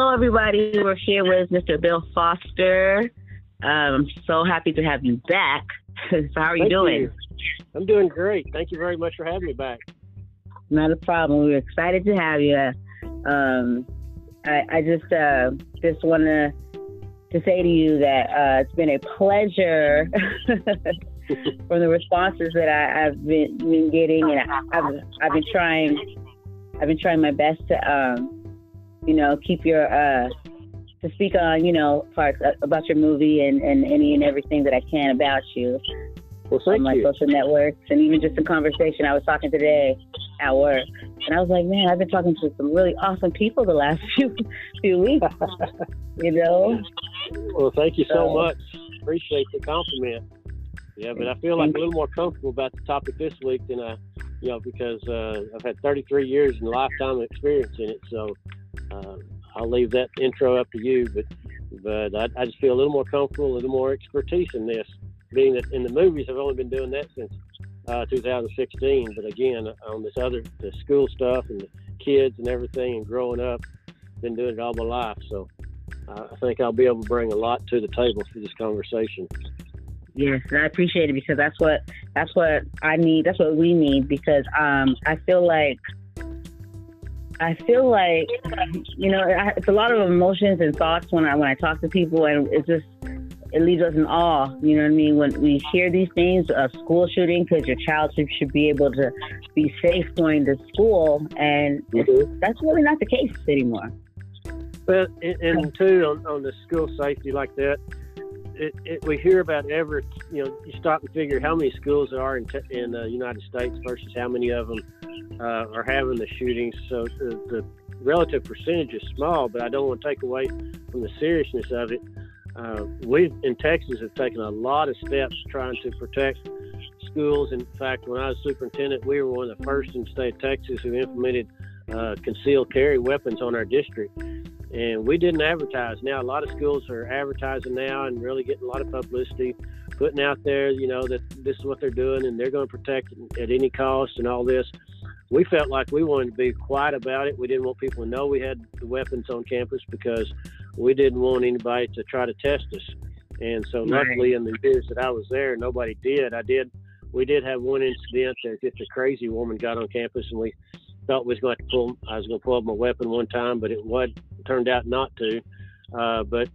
Hello, everybody. We're here with Mr. Bill Foster. Um, I'm so happy to have you back. so how are you Thank doing? you. I'm doing great. Thank you very much for having me back. Not a problem. We're excited to have you. Um, I, I just uh, just want to to say to you that uh, it's been a pleasure from the responses that I, have been, been getting, and I, have I've been trying I've been trying my best to um, you know keep your uh, to speak on you know parts uh, about your movie and, and any and everything that I can about you Well, on my you. social networks and even just in conversation. I was talking today at work, and I was like, man, I've been talking to some really awesome people the last few few weeks. you know, Well, thank you so So- much. Appreciate the compliment. Yeah, but I feel like a little more comfortable about the topic this week than I, you know, because uh, I've had 33 years and lifetime experience in it. So uh, I'll leave that intro up to you. But but I, I just feel a little more comfortable, a little more expertise in this. Being that in the movies, I've only been doing that since uh, 2016. But again, on this other the school stuff and the kids and everything and growing up, been doing it all my life. So uh, I think I'll be able to bring a lot to the table for this conversation. yes, and I appreciate it because that's what that's what I need. That's what we need because um, I feel like. I feel like, you know, I- it's a lot of emotions and thoughts when I when I talk to people, and it's just it leaves us in awe. You know what I mean? When we hear these things, a school shooting, because your child should, should be able to be safe going to school, and it's, mm-hmm. that's really not the case anymore. But and, and too on, on the school safety like that, it, it, we hear about every you know you stop and figure how many schools there are in te- in the United States versus how many of them uh, are having the shootings. So the, the relative percentage is small, but I don't want to take away from the seriousness of it. Uh, we in Texas have taken a lot of steps trying to protect schools. In fact, when I was superintendent, we were one of the first in the state of Texas who implemented uh, concealed carry weapons on our district and we didn't advertise. Now a lot of schools are advertising now and really getting a lot of publicity, putting out there, you know, that this is what they're doing and they're going to protect at any cost and all this. We felt like we wanted to be quiet about it. We didn't want people to know we had the weapons on campus because we didn't want anybody to try to test us. And so, Right. luckily, in the years that I was there, nobody did. I did. We did have one incident that just a crazy woman got on campus, and we thought we was going to pull. I was going to pull up my weapon one time, but it was turned out not to. Uh, but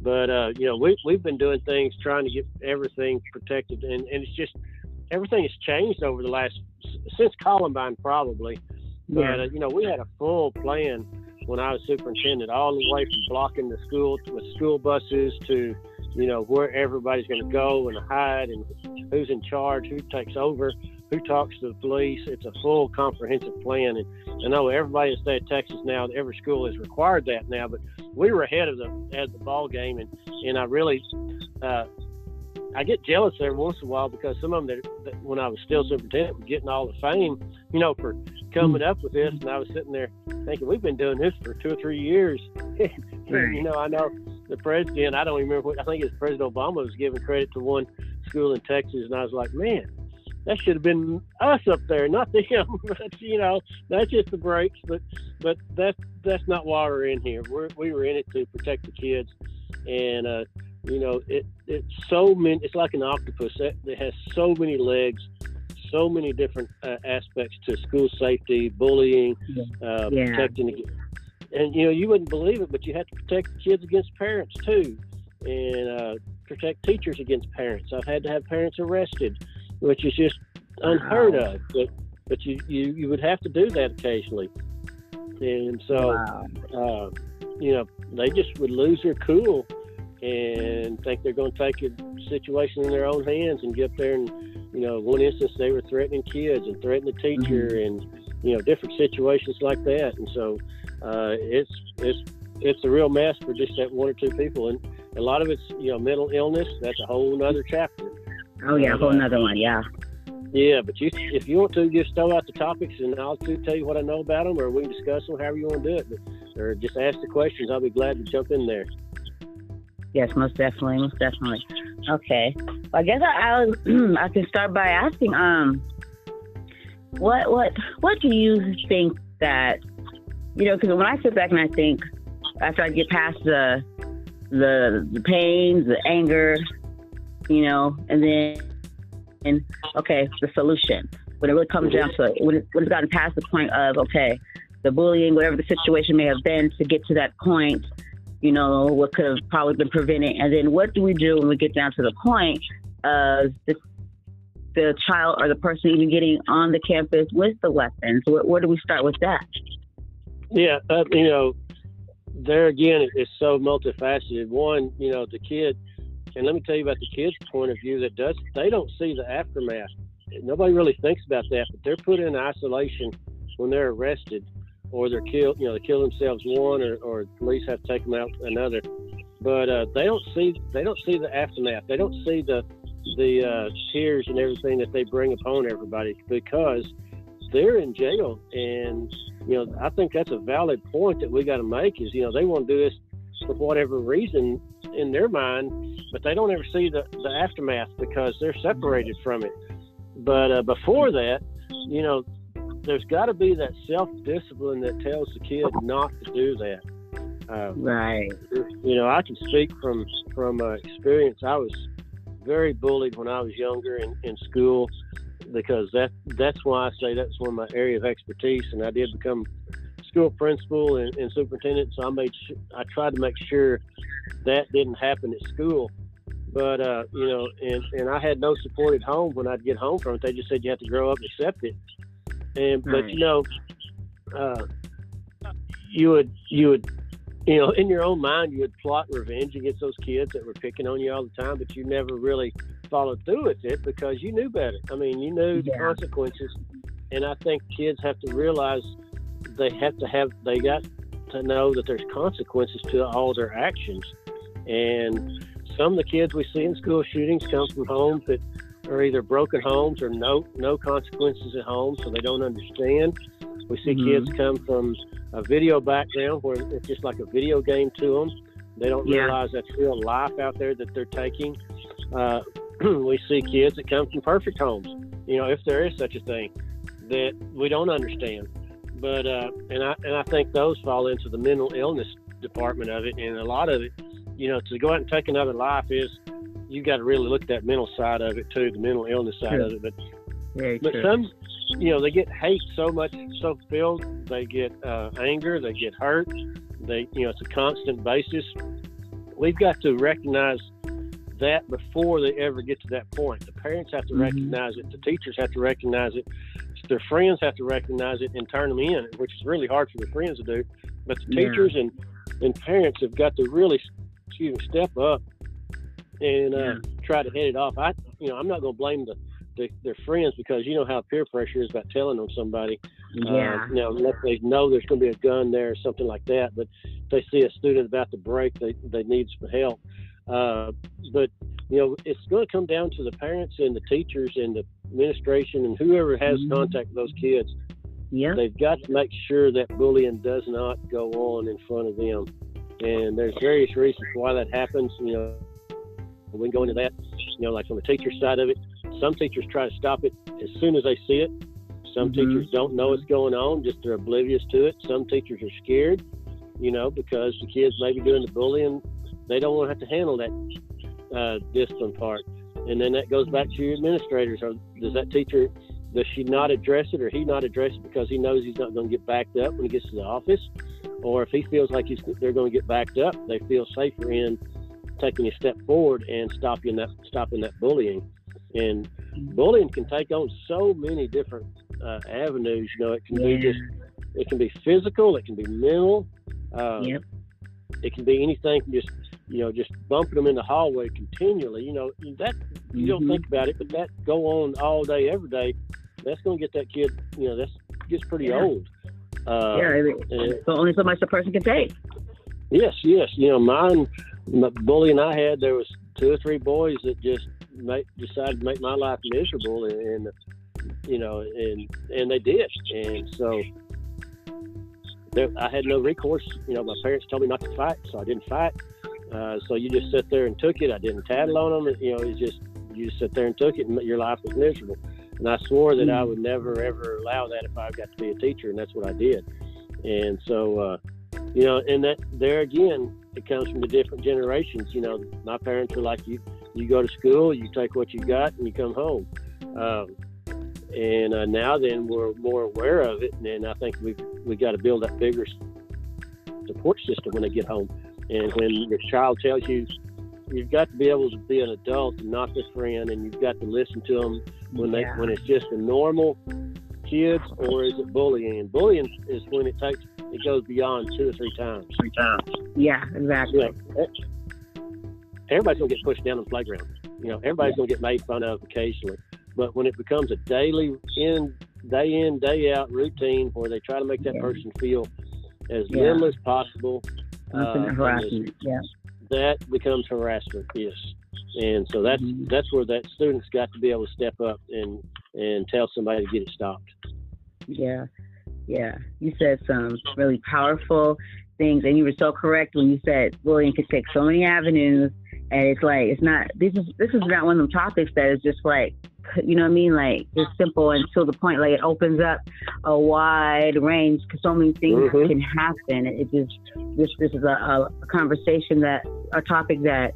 but uh, you know we we've been doing things trying to get everything protected, and, and it's just everything has changed over the last since Columbine probably. But Yeah. uh, you know we had a full plan when I was superintendent, all the way from blocking the school with school buses to you know where everybody's going to go and hide and who's in charge, who takes over, who talks to the police. It's a full comprehensive plan, and I know everybody in the state of Texas now, every school is required that now, but we were ahead of the of the ball game, and and I really. Uh, I get jealous every once in a while because some of them that, that when I was still superintendent were getting all the fame, you know, for coming up with this, and I was sitting there thinking we've been doing this for two or three years. You know, I know the president. I don't even remember what I think it's President Obama was giving credit to one school in Texas, and I was like, man, that should have been us up there, not them. but you know, that's just the breaks. But but that's that's not why we're in here. We're, we were in it to protect the kids, and uh, you know, it it's so many. It's like an octopus that, that has so many legs. So many different uh, aspects to school safety, bullying, uh, Yeah. protecting the and you know you wouldn't believe it, but you have to protect the kids against parents too, and uh, protect teachers against parents. I've had to have parents arrested, which is just unheard Wow. of. But but you, you you would have to do that occasionally, and so Wow. uh, you know they just would lose their cool and think they're going to take a situation in their own hands and get up there and you know one instance they were threatening kids and threatening the teacher and you know different situations like that. And so uh, it's it's it's a real mess for just that one or two people. And a lot of it's you know mental illness. That's a whole nother chapter. Oh yeah, a whole nother one. Yeah. yeah but you if you want to just throw out the topics and i'll too tell you what i know about them or we can discuss them however you want to do it. But, or just ask the questions. I'll be glad to jump in there Yes, most definitely, most definitely. Okay. Well, I guess I I, I can start by asking, um, what what what do you think that you know? Because when I sit back and I think, after I get past the the the pains, the anger, you know, and then and okay, the solution. When it really comes down to it, when, it, when it's gotten past the point of okay, the bullying, whatever the situation may have been, to get to that point, you know, what could have probably been prevented, and then what do we do when we get down to the point of the the child or the person even getting on the campus with the weapons? Where, where do we start with that? Yeah, uh, you know, there again, it's so multifaceted. One, you know, the kid, and let me tell you about the kid's point of view that does, they don't see the aftermath. Nobody really thinks about that, but they're put in isolation when they're arrested or they're killed, you know, they kill themselves one or, or police have to take them out another. But uh, they don't see they don't see the aftermath. They don't see the the uh, tears and everything that they bring upon everybody because they're in jail and you know, I think that's a valid point that we got to make. Is you know they want to do this for whatever reason in their mind, but they don't ever see the the aftermath because they're separated from it. But uh, before that, you know, there's got to be that self discipline that tells the kid not to do that. Uh, right. You know, I can speak from from uh, experience. I was very bullied when I was younger in, in school because that that's why I say that's one of my area of expertise. And I did become school principal and, and superintendent, so I made sure, I tried to make sure that didn't happen at school. But uh, you know, and and I had no support at home when I'd get home from it. They just said you have to grow up and accept it. And but right. you know, uh, you would you would you know, in your own mind, you would plot revenge against those kids that were picking on you all the time, but you never really followed through with it because you knew better. I mean, you knew yeah. the consequences, and I think kids have to realize they have to have they got to know that there's consequences to all their actions. And some of the kids we see in school shootings come from homes that are either broken homes or no no consequences at home, so they don't understand. We see mm-hmm. kids come from a video background where it's just like a video game to them. They don't yeah. realize that's real life out there that they're taking. Uh, we see kids that come from perfect homes, you know, if there is such a thing, that we don't understand. But uh, and I and I think those fall into the mental illness department of it, and a lot of it, you know, to go out and take another life is you got to really look at that mental side of it too, the mental illness side of it. But Very but true. some, you know, they get hate so much, so filled, they get uh, anger, they get hurt. They, you know, it's a constant basis. We've got to recognize that before they ever get to that point. The parents have to mm-hmm. recognize it. The teachers have to recognize it. Their friends have to recognize it and turn them in, which is really hard for the friends to do. But the yeah. teachers and, and parents have got to really, excuse me, step up and uh, yeah. try to head it off. I, you know, I'm not going to blame the, the, their friends because you know how peer pressure is about telling on somebody. Yeah. Uh, you know, unless they know there's going to be a gun there or something like that. But if they see a student about to break, they they need some help. Uh, but you know, it's going to come down to the parents and the teachers and the administration and whoever has mm-hmm. contact with those kids. Yeah. They've got to make sure that bullying does not go on in front of them. And there's various reasons why that happens. You know, we can go into that. You know, like on the teacher side of it, some teachers try to stop it as soon as they see it. Some mm-hmm. teachers don't know what's going on, just they're oblivious to it. Some teachers are scared, you know, because the kids may be doing the bullying they don't want to have to handle that uh, discipline part. And then that goes back to your administrators. Or does that teacher does she not address it, or he not address it because he knows he's not going to get backed up when he gets to the office, or if he feels like he's, they're going to get backed up, they feel safer in taking a step forward and stopping that stopping that bullying. And bullying can take on so many different uh, avenues. You know, it can yeah. be just it can be physical, it can be mental. Uh, yep. It can be anything from just you know, just bumping them in the hallway continually. You know, that you mm-hmm. don't think about it, but that go on all day, every day. That's going to get that kid. You know, that's gets pretty yeah. old. Uh, yeah, and, so only so much a person can take. Yes, yes. You know, mine, the bullying I had, there was two or three boys that just make, decided to make my life miserable, and, and you know, and and they did, and so there, I had no recourse. You know, my parents told me not to fight, so I didn't fight. Uh, so you just sit there and took it. I didn't tattle on them. You know, it's just you just sit there and took it, and your life was miserable. And I swore that I would never ever allow that if I got to be a teacher, and that's what I did. And so, uh, you know, and that there again, it comes from the different generations. You know, my parents were like, you you go to school, you take what you got, and you come home. Um, and uh, now then we're more aware of it, and I think we've we got to build that bigger support system when they get home. And when your child tells you you've got to be able to be an adult and not their friend, and you've got to listen to them when Yeah. they when it's just a normal kids or is it bullying? And bullying is when it takes it goes beyond two or three times. Three times. Yeah, exactly. You know, everybody's gonna get pushed down on the playground. You know, everybody's gonna get made fun of occasionally. But when it becomes a daily in day in, day out routine where they try to make that Yeah. person feel as Yeah. little as possible, Nothing uh, harassment. Yeah. that becomes harassment, yes. And so that's Mhm. that's where that student's got to be able to step up and and tell somebody to get it stopped. Yeah, yeah. You said some really powerful things, and you were so correct when you said bullying could take so many avenues, and it's like it's not. This is this is not one of them topics that is just like, you know what I mean? Like just simple and to the point. Like it opens up a wide range because so many things Mhm. can happen. It just this this is a, a conversation that a topic that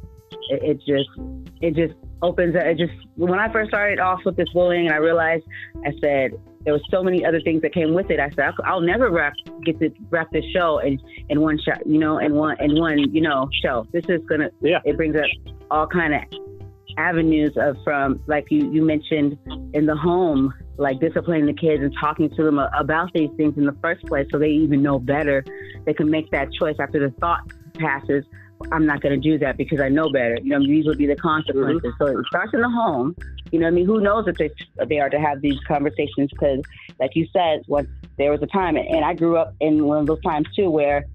it, it just it just opens up. It just when I first started off with this bullying, and I realized I said there were so many other things that came with it. I said I'll, I'll never wrap get to wrap this show in in one shot, you know, in one in one you know show. This is gonna Yeah. it brings up all kind of avenues of from like you you mentioned in the home like disciplining the kids and talking to them about these things in the first place so they even know better they can make that choice after the thought passes i'm not going to do that because i know better. You know these would be the consequences. So it starts in the home. You know what i mean? Who knows if they they are to have these conversations? Because like you said once there was a time and i grew up in one of those times too where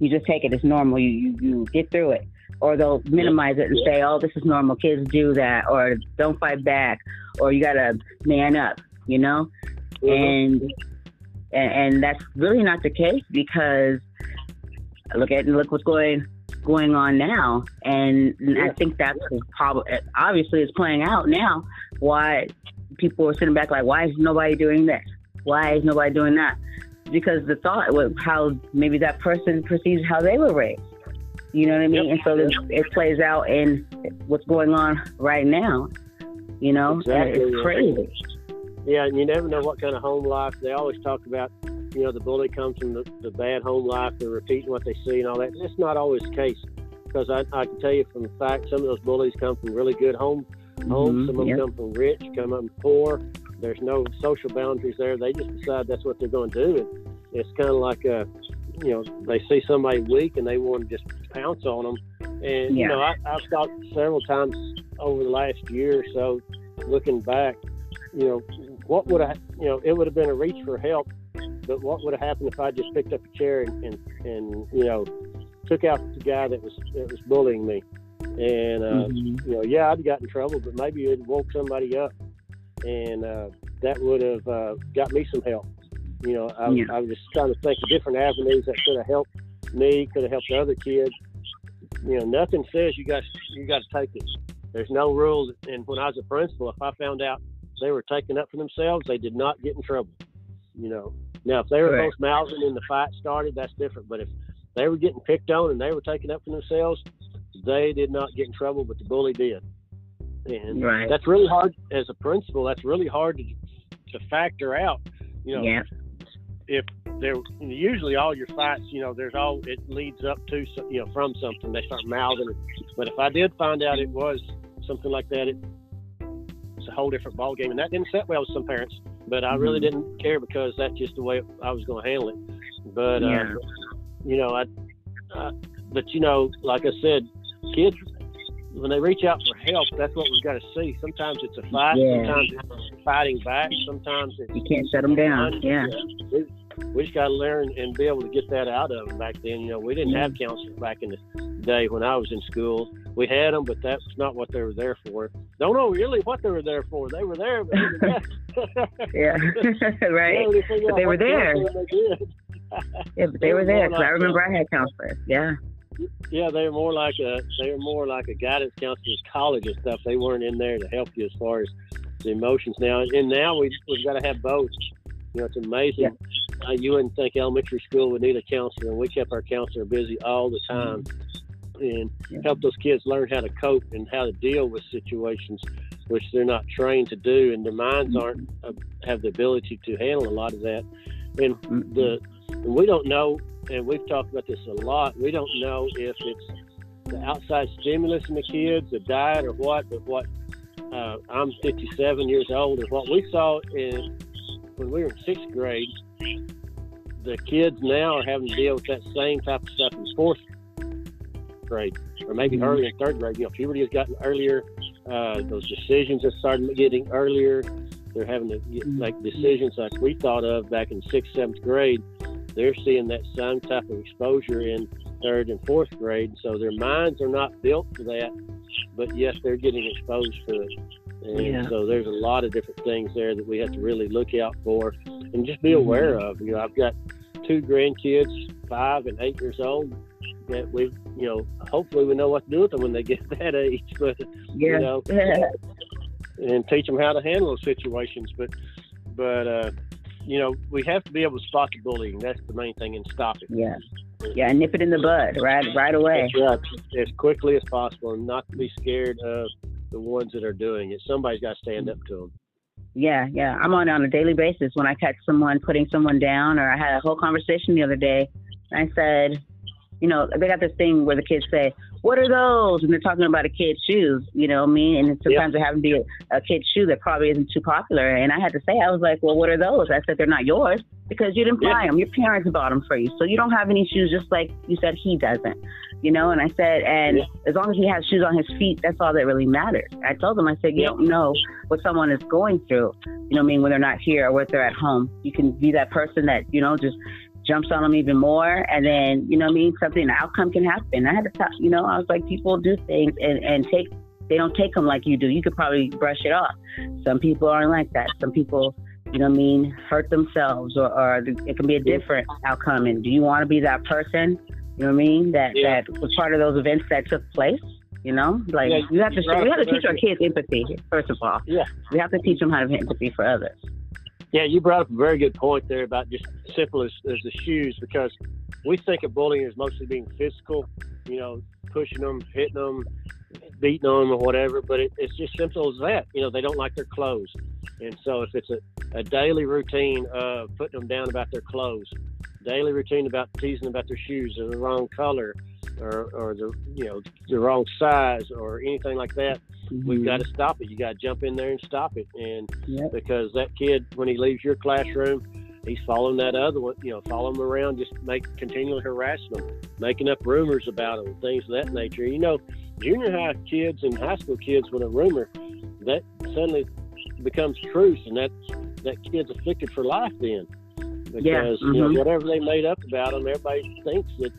you just take it as normal. You you, you get through it. Or they'll minimize it and say, "Oh, this is normal. Kids do that," or "Don't fight back," or "You gotta man up," you know. Mhm. And, and and that's really not the case because look at and look what's going going on now, and, and I think that's probably obviously it's playing out now. Why people are sitting back like, "Why is nobody doing this? Why is nobody doing that?" Because the thought was how maybe that person perceives how they were raised. You know what I mean? Yep. And so this, it plays out in what's going on right now. You know, Exactly, it's crazy. Yeah, and you never know what kind of home life. They always talk about, you know, the bully comes from the, the bad home life. They're repeating what they see and all that. It's not always the case because I, I can tell you from the fact some of those bullies come from really good home homes. Mhm, Some of them yep. come from rich, come from poor. There's no social boundaries there. They just decide that's what they're going to do. And it's kind of like, a, you know, they see somebody weak and they want to just pounce on them. And, you know, I, I've thought several times over the last year or so, looking back, you know, what would I, you know, it would have been a reach for help, but what would have happened if I just picked up a chair and, and, and you know, took out the guy that was that was bullying me, and uh, Mhm. you know, yeah, I'd got in trouble, but maybe it woke somebody up, and uh, that would have uh, got me some help. You know, I, Yeah. I was just trying to think of different avenues that could have helped me, could have helped the other kids. You know, nothing says you got you got to take it. There's no rules. And when I was a principal, if I found out they were taking up for themselves, they did not get in trouble. You know, now if they were both mouthing and the fight started, that's different. But if they were getting picked on and they were taking up for themselves, they did not get in trouble, but the bully did. And Right. that's really hard as a principal. That's really hard to to factor out. You know, Yeah. if there usually all your fights, you know, there's all it leads up to you know from something. They start mouthing. But if I did find out it was something like that, it, it's a whole different ball game, and that didn't sit well with some parents. But I really Mhm. didn't care because that's just the way I was going to handle it. But uh, you know, I, uh, but you know, like I said, kids when they reach out for help, that's what we've got to see. Sometimes it's a fight, Yeah. sometimes it's fighting back, sometimes it's You can't shut them down. Yeah. we, we just got to learn and be able to get that out of them back then. You know, we didn't have counselors back in the day when I was in school. We had them, but that's not what they were there for. Don't know really what they were there for. They were there, but they were Yeah. right. But they were there. Yeah, but they were there because I remember I had counselors. Yeah. Yeah, they were more like a they were more like a guidance counselor's college and stuff. They weren't in there to help you as far as the emotions now. And now we we've got to have both. You know, it's amazing uh, you wouldn't think elementary school would need a counselor, and we kept our counselor busy all the time, and Yeah. helped those kids learn how to cope and how to deal with situations which they're not trained to do, and their minds aren't uh, have the ability to handle a lot of that. And Mm-hmm. the we don't know, and we've talked about this a lot. We don't know if it's the outside stimulus in the kids, the diet, or what. But what uh, I'm 57 years old, and what we saw in when we were in sixth grade, the kids now are having to deal with that same type of stuff in fourth grade, or maybe Mhm. earlier in third grade. You know, puberty has gotten earlier. Uh, those decisions have started getting earlier. They're having to get, Mhm. make decisions like we thought of back in sixth, seventh grade. They're seeing that same type of exposure in third and fourth grade, so their minds are not built for that, but yes, they're getting exposed to it. And Yeah. so there's a lot of different things there that we have to really look out for and just be aware of. You know, I've got two grandkids, five and eight years old, that we, you know, hopefully we know what to do with them when they get that age, but Yeah. you know, and teach them how to handle those situations. But, but uh, you know, we have to be able to stop the bullying. That's the main thing, and stop it. yeah. Yeah. Nip it in the bud right right away. Right, as quickly as possible, and not to be scared of the ones that are doing it. Somebody's got to stand up to them. Yeah, yeah. I'm on it on a daily basis when I catch someone putting someone down, or I had a whole conversation the other day. I said, you know, they got this thing where the kids say, "What are those?" and they're talking about a kid's shoes. You know what I mean? And sometimes they happen to be a, a kid's shoe that probably isn't too popular. And I had to say, I was like, "Well, what are those?" I said, "They're not yours because you didn't buy Yeah. them. Your parents bought them for you, so you don't have any shoes. Just like you said, he doesn't." You know, and I said, and as long as he has shoes on his feet, that's all that really matters. I told him, I said, you don't know what someone is going through you know what I mean, when they're not here or when they're at home. You can be that person that, you know, just jumps on them even more. And then, you know what I mean, something, an outcome can happen. I had to tell, you know, I was like, people do things and, and take, they don't take them like you do. You could probably brush it off. Some people aren't like that. Some people, you know what I mean, hurt themselves or, or it can be a different outcome. And do you want to be that person, you know what I mean, that, Yeah. that was part of those events that took place? You know, like Yeah, you have to right. we have to teach our kids empathy first of all. Yeah. We have to teach them how to have empathy for others. Yeah, you brought up a very good point there about just simple as, as the shoes because we think of bullying as mostly being physical, you know, pushing them, hitting them, beating them, or whatever. But it, it's just simple as that. You know, they don't like their clothes, and so if it's a, a daily routine of putting them down about their clothes, daily routine about teasing about their shoes or the wrong color, or or the you know the wrong size or anything like that, we've mm-hmm. got to stop it. You got to jump in there and stop it, and Yep. because that kid when he leaves your classroom he's following that other one you know following them around just make continually harassing them making up rumors about them things of that nature you know junior high kids and high school kids with a rumor that suddenly becomes truth and that that kid's afflicted for life then because Yeah, you know mhm. whatever they made up about them everybody thinks that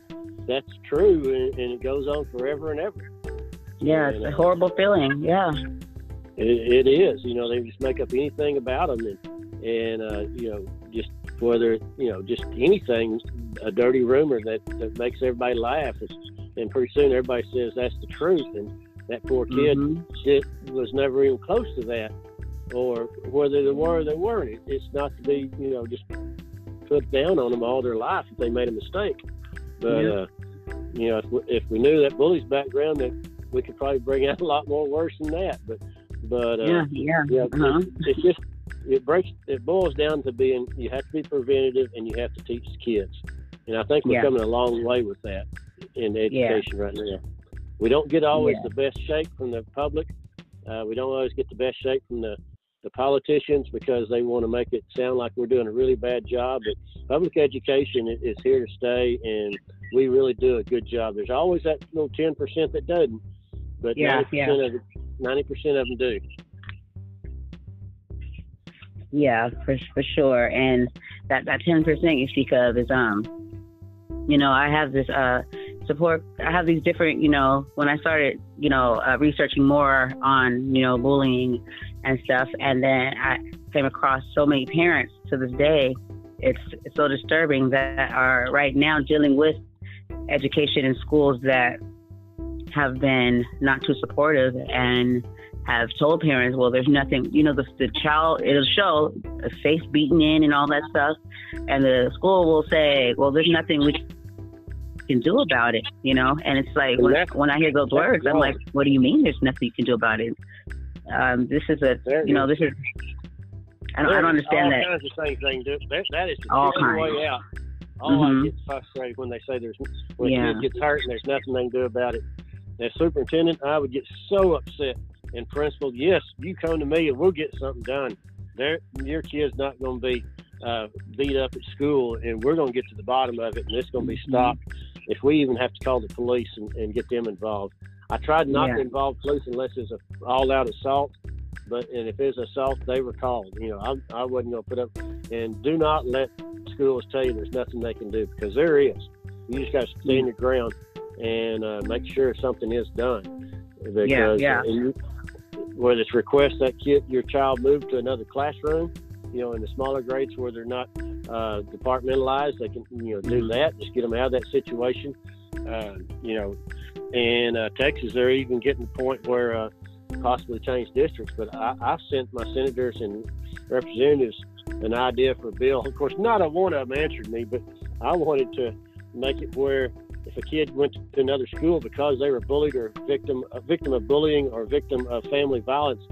that's true and, and it goes on forever and ever Yeah, it's a horrible feeling. Yeah. It, it is. You know, they just make up anything about them, and and uh, you know, just whether you know, just anything, a dirty rumor that that makes everybody laugh, and, and pretty soon everybody says that's the truth, and that poor kid Mhm. did, was never even close to that, or whether they were or they weren't. It's not to be, you know, just put down on them all their life if they made a mistake. But Yeah. uh, you know, if we, if we knew that bully's background, that we could probably bring out a lot more worse than that. But but uh, Yeah, yeah. yeah, Uh-huh. it's, it's just it breaks. It boils down to being you have to be preventative and you have to teach the kids. And I think we're Yeah. coming a long way with that in education right now. We don't get always Yeah. the best shake from the public. Uh, we don't always get the best shake from the the politicians because they want to make it sound like we're doing a really bad job. But public education is here to stay, and we really do a good job. There's always that little ten percent that doesn't, but Yeah, ninety percent of ninety percent of them do. Yeah, for for sure. And that that ten percent you speak of is um, you know, I have this uh support. I have these different, you know, when I started, you know, uh, researching more on you know bullying and stuff, and then I came across so many parents to this day. It's, it's so disturbing that are right now dealing with education in schools that have been not too supportive and have told parents, well, there's nothing, you know, the, the child, it'll show a face beaten in and all that stuff. And the school will say, well, there's nothing we can do about it, you know? And it's like, when, when I hear those words, I'm like, what do you mean there's nothing you can do about it? Um, this is a, you know, this is, I don't, I don't understand all that. kinds of things they can do. That, that is the All kinds. way out. All Mhm. I get frustrated when they say there's when Yeah. a kid gets hurt and there's nothing they can do about it. As superintendent, I would get so upset. And principal, yes, you come to me and we'll get something done. There, your kid's not going to be uh, beat up at school, and we're going to get to the bottom of it, and it's going to be Mhm. stopped. If we even have to call the police and, and get them involved, I tried not Yeah. to involve police unless it's a all-out assault. But and if it's assault, they were called. You know, I, I wasn't going to put up. And do not let schools tell you there's nothing they can do because there is. You just got to stand your ground and uh, make sure something is done. Because yeah. uh, you, whether it's request that kid, your child move to another classroom, you know, in the smaller grades where they're not uh, departmentalized, they can you know do Mhm. that. Just get them out of that situation. Uh, you know, in uh, Texas, they're even getting to the point where uh, possibly change districts. But I, I've sent my senators and representatives an idea for a bill. Of course, not a one of them answered me, but I wanted to make it where if a kid went to another school because they were bullied or victim a victim of bullying or victim of family violence,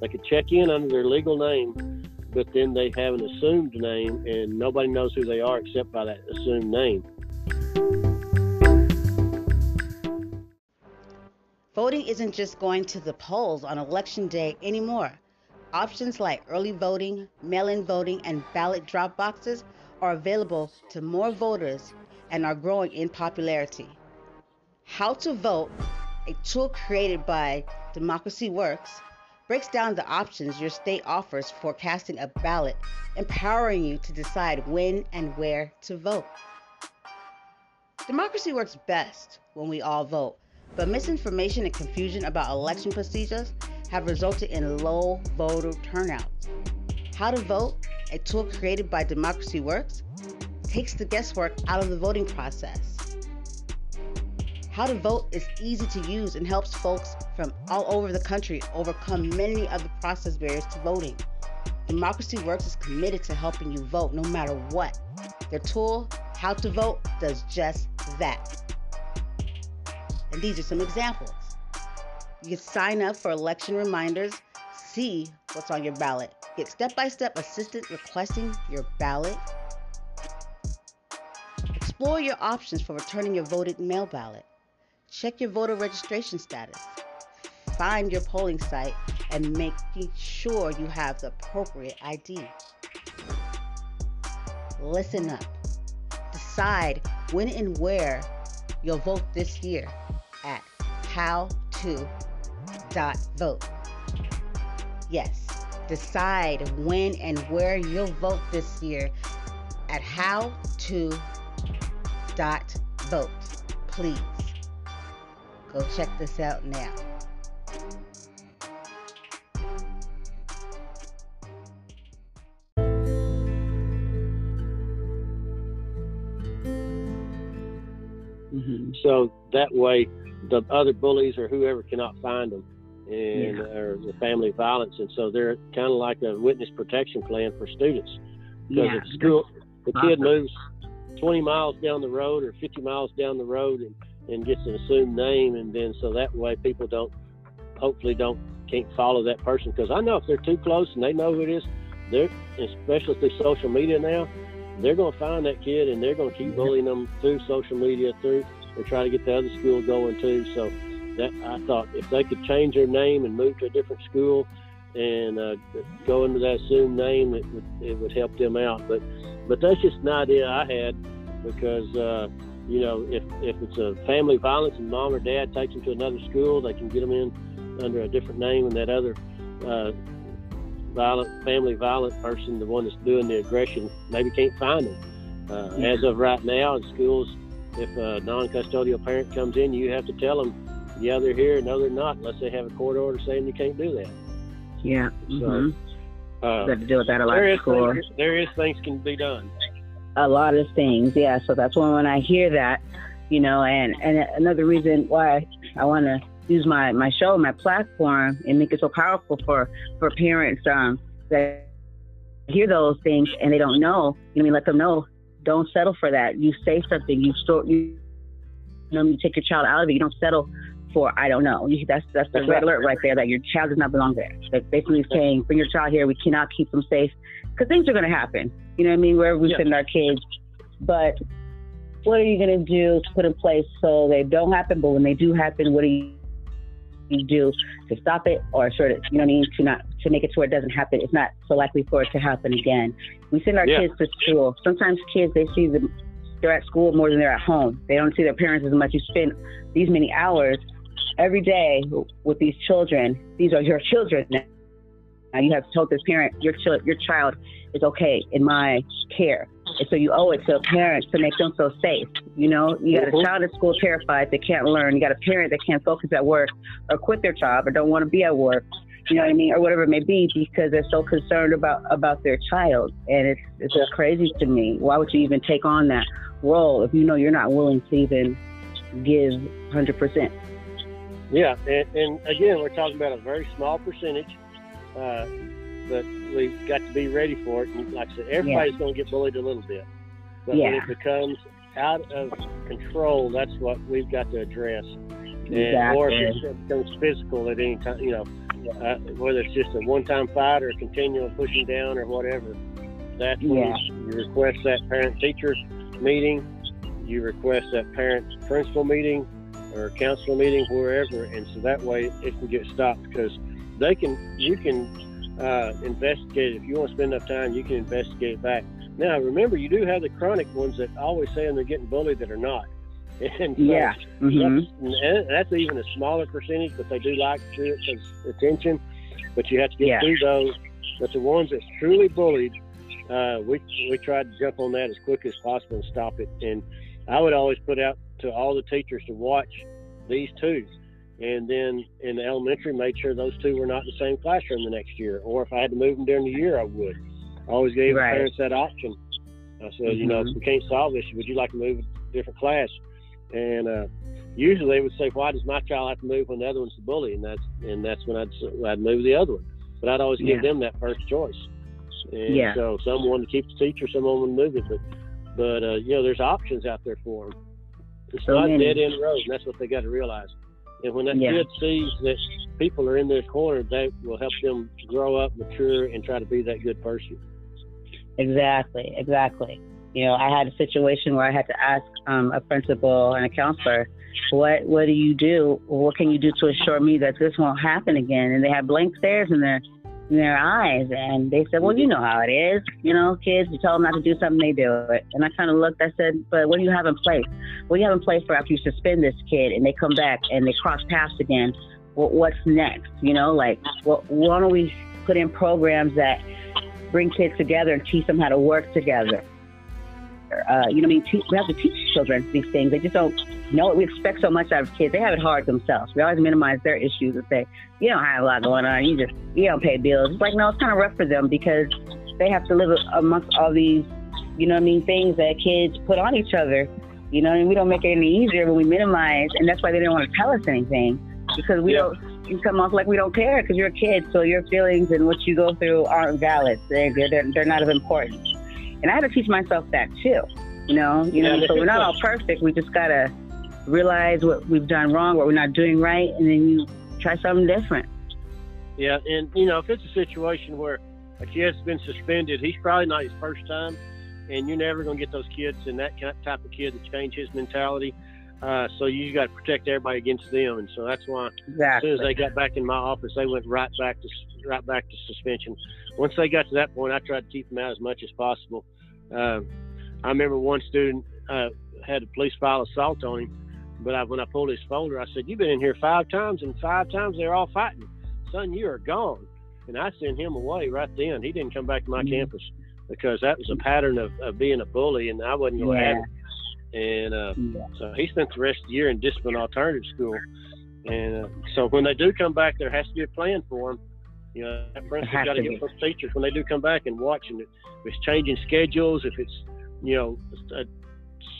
they could check in under their legal name, but then they have an assumed name, and nobody knows who they are except by that assumed name. Voting isn't just going to the polls on election day anymore. Options like early voting, mail in voting, and ballot drop boxes are available to more voters and are growing in popularity. How to Vote, a tool created by Democracy Works, breaks down the options your state offers for casting a ballot, empowering you to decide when and where to vote. Democracy works best when we all vote, but misinformation and confusion about election procedures have resulted in low voter turnout. How to Vote, a tool created by Democracy Works, takes the guesswork out of the voting process. How to Vote is easy to use and helps folks from all over the country overcome many of the process barriers to voting. Democracy Works is committed to helping you vote no matter what. Their tool, How to Vote, does just that. And these are some examples. You can sign up for election reminders, see what's on your ballot, get step by step assistance requesting your ballot, explore your options for returning your voted mail ballot, check your voter registration status, find your polling site, and making sure you have the appropriate ID. Listen up. Decide when and where you'll vote this year at howto.vote. Yes, decide when and where you'll vote this year at howto.vote. Please go check this out now. hmm So that way, the other bullies or whoever cannot find them, and Yeah. or the family violence, and so they're kind of like a witness protection plan for students. Because Yeah. if the school, the kid awesome. moves 20 miles down the road or 50 miles down the road and, and gets an assumed name, and then so that way people don't, hopefully don't can't follow that person. Because I know if they're too close and they know who it is, they're especially through social media now, they're going to find that kid and they're going to keep bullying them through social media through and try to get the other school going too. So that I thought if they could change their name and move to a different school and uh, go into that assumed name, it would it would help them out. But but that's just an idea I had because uh, you know if if it's a family violence and mom or dad takes them to another school, they can get them in under a different name, and that other uh, violent family violent person, the one that's doing the aggression, maybe can't find them. Uh, Yeah. As of right now, in schools, if a non-custodial parent comes in, you have to tell them, yeah, they're here, no, they're not, unless they have a court order saying you can't do that. Yeah. So, hmm Uh, got to deal with that a lot there is things, there is things can be done. a lot of things yeah so that's when when i hear that you know and and another reason why i want to use my my show, my platform, and make it so powerful for for parents um, that hear those things and they don't know. You know, I mean, let them know. Don't settle for that. You say something. You store. You, you know, you take your child out of it. You don't settle for I don't know. You, that's that's the red alert right there that your child does not belong there. That basically saying, bring your child here. We cannot keep them safe because things are going to happen. You know what I mean? Wherever we yeah. send our kids, but what are you going to do to put in place so they don't happen? But when they do happen, what do you, you do to stop it or sort of, you know what I mean, to not to make it to where it doesn't happen? It's not so likely for it to happen again. We send our yeah. kids to school. Sometimes kids they see them they're at school more than they're at home. They don't see their parents as much. You spend these many hours every day with these children. These are your children now. Now you have told this parent your child your child is okay in my care. And so you owe it to a parent to make them feel safe. You know, you got a mm-hmm. child at school terrified they can't learn. You got a parent that can't focus at work or quit their job or don't want to be at work. You know what I mean, or whatever it may be, because they're so concerned about about their child, and it's it's just crazy to me. Why would you even take on that role if you know you're not willing to even give hundred percent? Yeah, and, and, again, we're talking about a very small percentage, uh, but we've got to be ready for it. And like I said, everybody's yeah. going to get bullied a little bit. But yeah. when it becomes out of control, that's what we've got to address. And, exactly. Or if it becomes physical at any time, you know, uh, whether it's just a one-time fight or a continual pushing down or whatever, that's when yeah. you, you request that parent-teacher meeting, you request that parent-principal meeting or council meeting, wherever, and so that way it can get stopped because they can, you can uh, investigate. If you want to spend enough time, you can investigate back. Now, remember, you do have the chronic ones that always saying they're getting bullied that are not. And so yeah, mm-hmm. that's, that's, even a smaller percentage, but they do like to do it attention. But you have to get yeah. through those. But the ones that's truly bullied, uh, we we try to jump on that as quick as possible and stop it. And I would always put out to all the teachers to watch these two and then in the elementary made sure those two were not in the same classroom the next year or if i had to move them during the year i would i always gave right. parents that option i said mm-hmm. you know if mm-hmm. we can't solve this would you like to move a different class and uh, usually they would say why does my child have to move when the other one's the bully and that's and that's when i'd i'd move the other one but i'd always yeah. give them that first choice and yeah. so some wanted to keep the teacher some wanted to move it but but uh, you know there's options out there for them it's so not many. dead end road and that's what they got to realize and when that yeah. kid sees that people are in their corner, that will help them grow up, mature, and try to be that good person. Exactly, exactly. You know, I had a situation where I had to ask um, a principal and a counselor, "What what do you do? What can you do to assure me that this won't happen again?" And they had blank stares in their in their eyes, and they said, "Well, you know how it is. You know, kids. You tell them not to do something, they do it." And I kind of looked. I said, "But what do you have in place? What do you have in place for after you suspend this kid and they come back and they cross paths again? Well, what's next? You know, like, well, why don't we put in programs that bring kids together and teach them how to work together?" Uh, you know, I mean, te- we have to teach children these things. They just don't know it. We expect so much out of kids. They have it hard themselves. We always minimize their issues and say, "You don't have a lot going on. You just you don't pay bills." It's like no, it's kind of rough for them because they have to live amongst all these, you know, what I mean, things that kids put on each other. You know, and we don't make it any easier when we minimize, and that's why they didn't want to tell us anything because we yeah. don't. You come off like we don't care because you're a kid, so your feelings and what you go through aren't valid. They're they're, they're not of importance. And I had to teach myself that too. You know, you know. so we're not all perfect. We just gotta realize what we've done wrong, what we're not doing right, and then you try something different. Yeah, and you know, if it's a situation where a kid's been suspended, he's probably not his first time, and you're never going to get those kids and that type of kid to change his mentality. Uh, so you got to protect everybody against them, and so that's why exactly. as soon as they got back in my office, they went right back to right back to suspension. Once they got to that point, I tried to keep them out as much as possible. Uh, I remember one student uh, had a police file assault on him, but I, when I pulled his folder, I said, "You've been in here five times, and five times they're all fighting. Son, you are gone." And I sent him away right then. He didn't come back to my mm-hmm. campus because that was a pattern of, of being a bully, and I wasn't going to yeah. have it. And uh, yeah. so he spent the rest of the year in discipline alternative school. And uh, so when they do come back, there has to be a plan for them. You know, that principal's got to get those teachers when they do come back and watching it. If it's changing schedules, if it's you know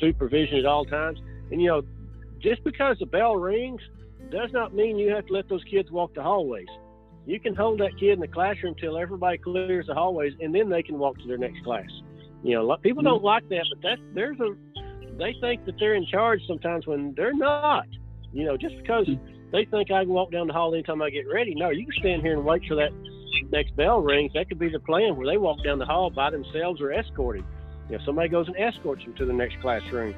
supervision at all times, and you know just because the bell rings does not mean you have to let those kids walk the hallways. You can hold that kid in the classroom till everybody clears the hallways, and then they can walk to their next class. You know, people don't like that, but that there's a they think that they're in charge sometimes when they're not. You know, just because they think I can walk down the hall anytime I get ready. No, you can stand here and wait till that next bell rings. That could be the plan where they walk down the hall by themselves or escorted. You know, somebody goes and escorts them to the next classroom.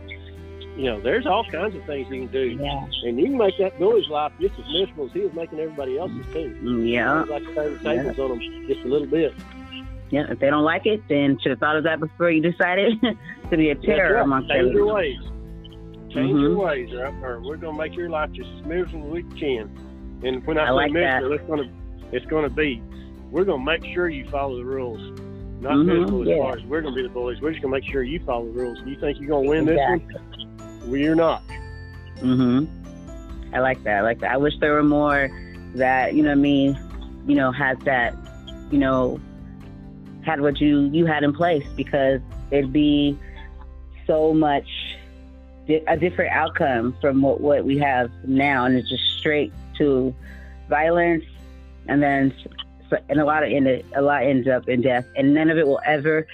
You know, there's all kinds of things you can do. Yeah. And you can make that bully's life just as miserable as he was making everybody else's too. Yeah. Like to turn the tables Yeah. on them just a little bit. Yeah. If they don't like it, then should have thought of that before you decided to be a terror right. amongst Change your ways. Change your Mhm. ways, or, or we're going to make your life just as miserable as we can. And when I, I say like that. miserable, it's going to it's to be we're going to make sure you follow the rules. Not Mhm, miserable as yeah. far as we're going to be the bullies. We're just going to make sure you follow the rules. You think you're going to win this one? Well, you're not. Mm-hmm. I like that. I like that. I wish there were more that you know what I mean. You know, has that. You know, had what you you had in place because it'd be so much di- a different outcome from what what we have now, and it's just straight to violence, and then and a lot of end a lot ends up in death, and none of it will ever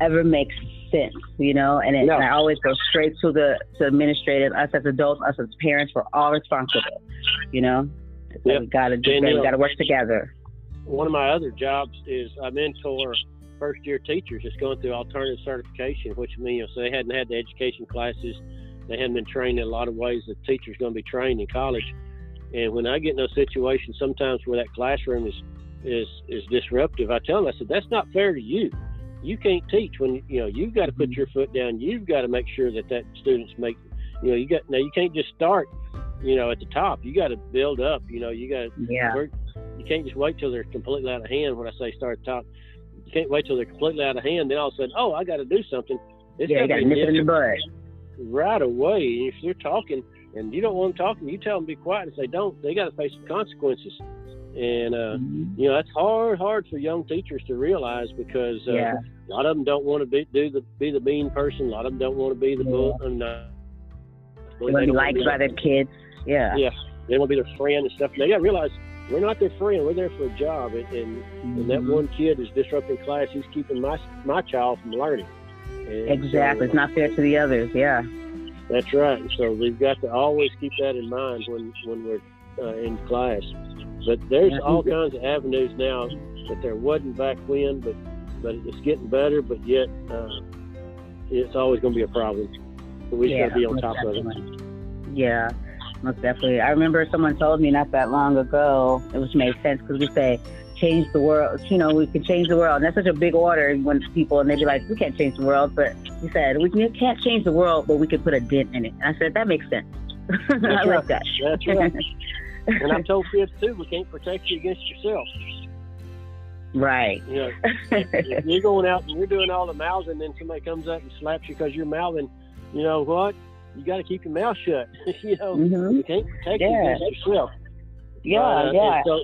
ever make sense, you know. And, it, No. and I always go straight to the to administrative. Us as adults, us as parents, we're all responsible, you know. So Yep. we gotta do that. We gotta work together. One of my other jobs is I mentor first year teachers that's going through alternative certification, which means you know, so they hadn't had the education classes, they hadn't been trained in a lot of ways that teachers going to be trained in college. And when I get in those situations, sometimes where that classroom is is is disruptive, I tell them, I said, that's not fair to you. You can't teach when you know you've got to put your foot down. You've got to make sure that that students make. You know, you got now you can't just start. You know, at the top, you got to build up. You know, you got Yeah. work. You can't just wait till they're completely out of hand. When I say start top, you can't wait till they're completely out of hand. Then all of a sudden, oh, I got to do something. It's Yeah, you gotta gotta nip it in the bud. right away. If they're talking and you don't want them talking, you tell them to be quiet. If they don't, they got to face some consequences. And uh, Mhm. you know that's hard, hard for young teachers to realize because uh, Yeah. a lot of them don't want to be do the be the mean person. A lot of them don't want to be the bull. And, uh, They want to be liked by their kids. Yeah. yeah, they want to be their friend and stuff. They got to realize we're not their friend. We're there for a job, and, and, and that Mhm. one kid is disrupting class. He's keeping my my child from learning. And Exactly. so, It's not fair to the others. Yeah. That's right. So we've got to always keep that in mind when when we're uh, in class. But there's Yeah. all kinds of avenues now that there wasn't back when, but but it's getting better. But yet, uh, it's always going to be a problem. But we yeah. got to be on top of it. Yeah. Most definitely. I remember someone told me not that long ago, which made sense because we say change the world. You know, we can change the world. And that's such a big order when people and they'd be like, we can't change the world. But we said we can- can't change the world, but we can put a dent in it. And I said that makes sense. I right. like that. That's right. and I'm told kids too, we can't protect you against yourself. right. You know, if you're going out and you're doing all the mouthing, and then somebody comes up and slaps you because you're mouthing, you know what? You got to keep your mouth shut. you know, hmm you can't protect Yeah. yourself. Yeah. Uh, yeah. And, so,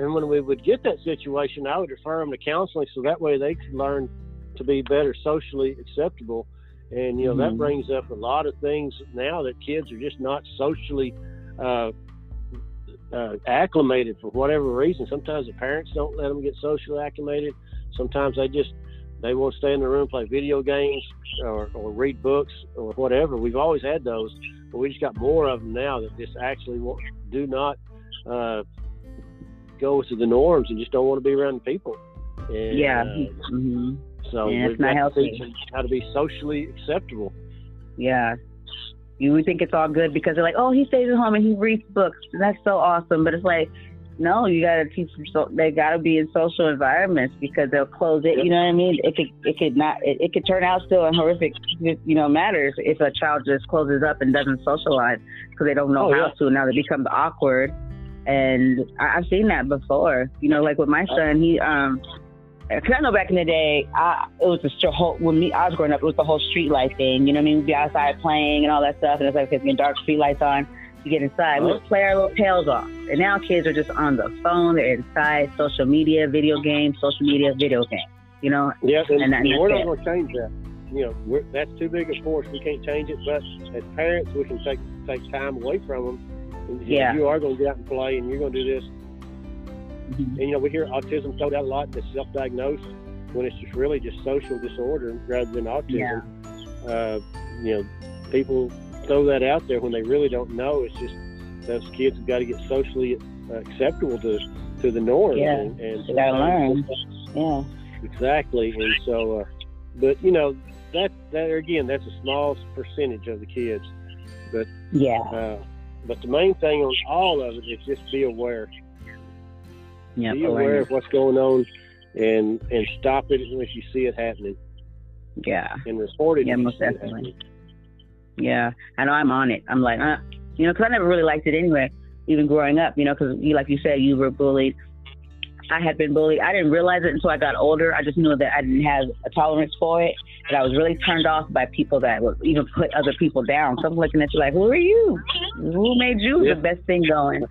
and when we would get that situation, I would refer them to counseling so that way they could learn to be better socially acceptable. And you know that Mhm. brings up a lot of things now that kids are just not socially uh, uh, acclimated for whatever reason. Sometimes the parents don't let them get socially acclimated. Sometimes they just they want to stay in the room, play video games, or, or read books, or whatever. We've always had those, but we just got more of them now that just actually do not uh, go to the norms and just don't want to be around people. And, yeah. uh, hmm so Yeah, it's not to healthy. teach how to be socially acceptable. Yeah. You would think it's all good because they're like, oh, he stays at home and he reads books. And that's so awesome. But it's like, no, you got to teach them. So they got to be in social environments because they'll close it. You know what I mean? It could, it could not, it, it could turn out still in horrific, you know, matters if a child just closes up and doesn't socialize because they don't know Oh, how yeah. to. Now they become awkward. And I, I've seen that before. You know, like with my son, he, um, Cause I know back in the day, I, it was the str- whole when me I was growing up, it was the whole street light thing. You know what I mean? We'd be outside playing and all that stuff, and it's like getting dark street lights on. You get inside, we would play our little tails off. And now kids are just on the phone. They're inside, social media, video games, social media, video games. You know? Yeah, and, And and we're not going to change that. You know, we're, that's too big a force. We can't change it. But as parents, we can take take time away from them Yeah. You are going to get out and play, and you're going to do this. Mhm. And you know, we hear autism thrown out a lot that's self-diagnosed when it's just really just social disorder rather than autism. Uh, you know, people throw that out there when they really don't know. It's just those kids have got to get socially uh, acceptable to to the norm. Yeah. And, and They gotta learn. Yeah. Exactly, and so, uh, but you know, that that again, that's a small percentage of the kids. But yeah. Uh, but the main thing on all of it is just be aware. Yeah. be aware of what's going on, and and stop it if you see it happening, Yeah. and report it. Yeah, most definitely. Yeah, I know I'm on it. I'm like, uh, you know, because I never really liked it anyway, even growing up, you know, because you, like you said, you were bullied. I had been bullied. I didn't realize it until I got older. I just knew that I didn't have a tolerance for it. That I was really turned off by people that would even put other people down. So I'm looking at you like, who are you? Who made you Yeah. the best thing going?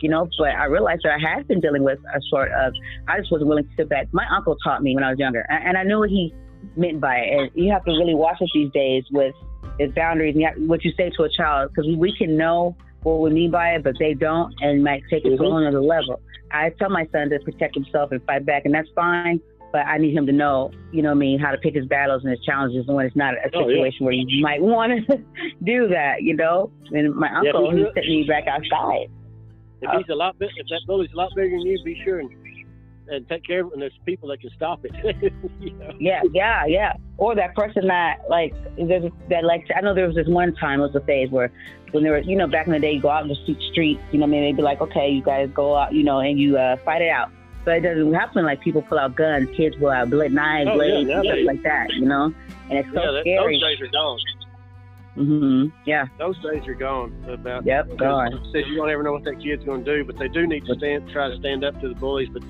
You know, but I realized that I had been dealing with a sort of, I just wasn't willing to sit back. My uncle taught me when I was younger, and and I knew what he meant by it. And you have to really watch it these days with its boundaries and you what you say to a child because we, can know what we mean by it, but they don't and might take it to Mhm. a whole level. I tell my son to protect himself and fight back, and that's fine. But I need him to know, you know what I mean, how to pick his battles and his challenges when it's not a Oh, yeah. situation where you might want to do that, you know. And my uncle, he he sent me back outside. If he's a lot big, if that bully's a lot bigger than you, be sure and and take care of it. And there's people that can stop it. you know? Yeah, yeah, yeah. Or that person that like there's that like I know there was this one time it was a phase where when there were you know back in the day you go out in the street streets you know I mean they'd be like okay you guys go out you know and you uh, fight it out. But it doesn't happen like people pull out guns, kids pull out blade knives, Oh, yeah, blades, stuff nowadays. like that, you know. And it's so yeah, that, scary. those days are gone. Mm-hmm. Yeah. Those days are gone. About Yep. Gone. says you don't ever know what that kid's going to do, but they do need to stand, try to stand up to the bullies. But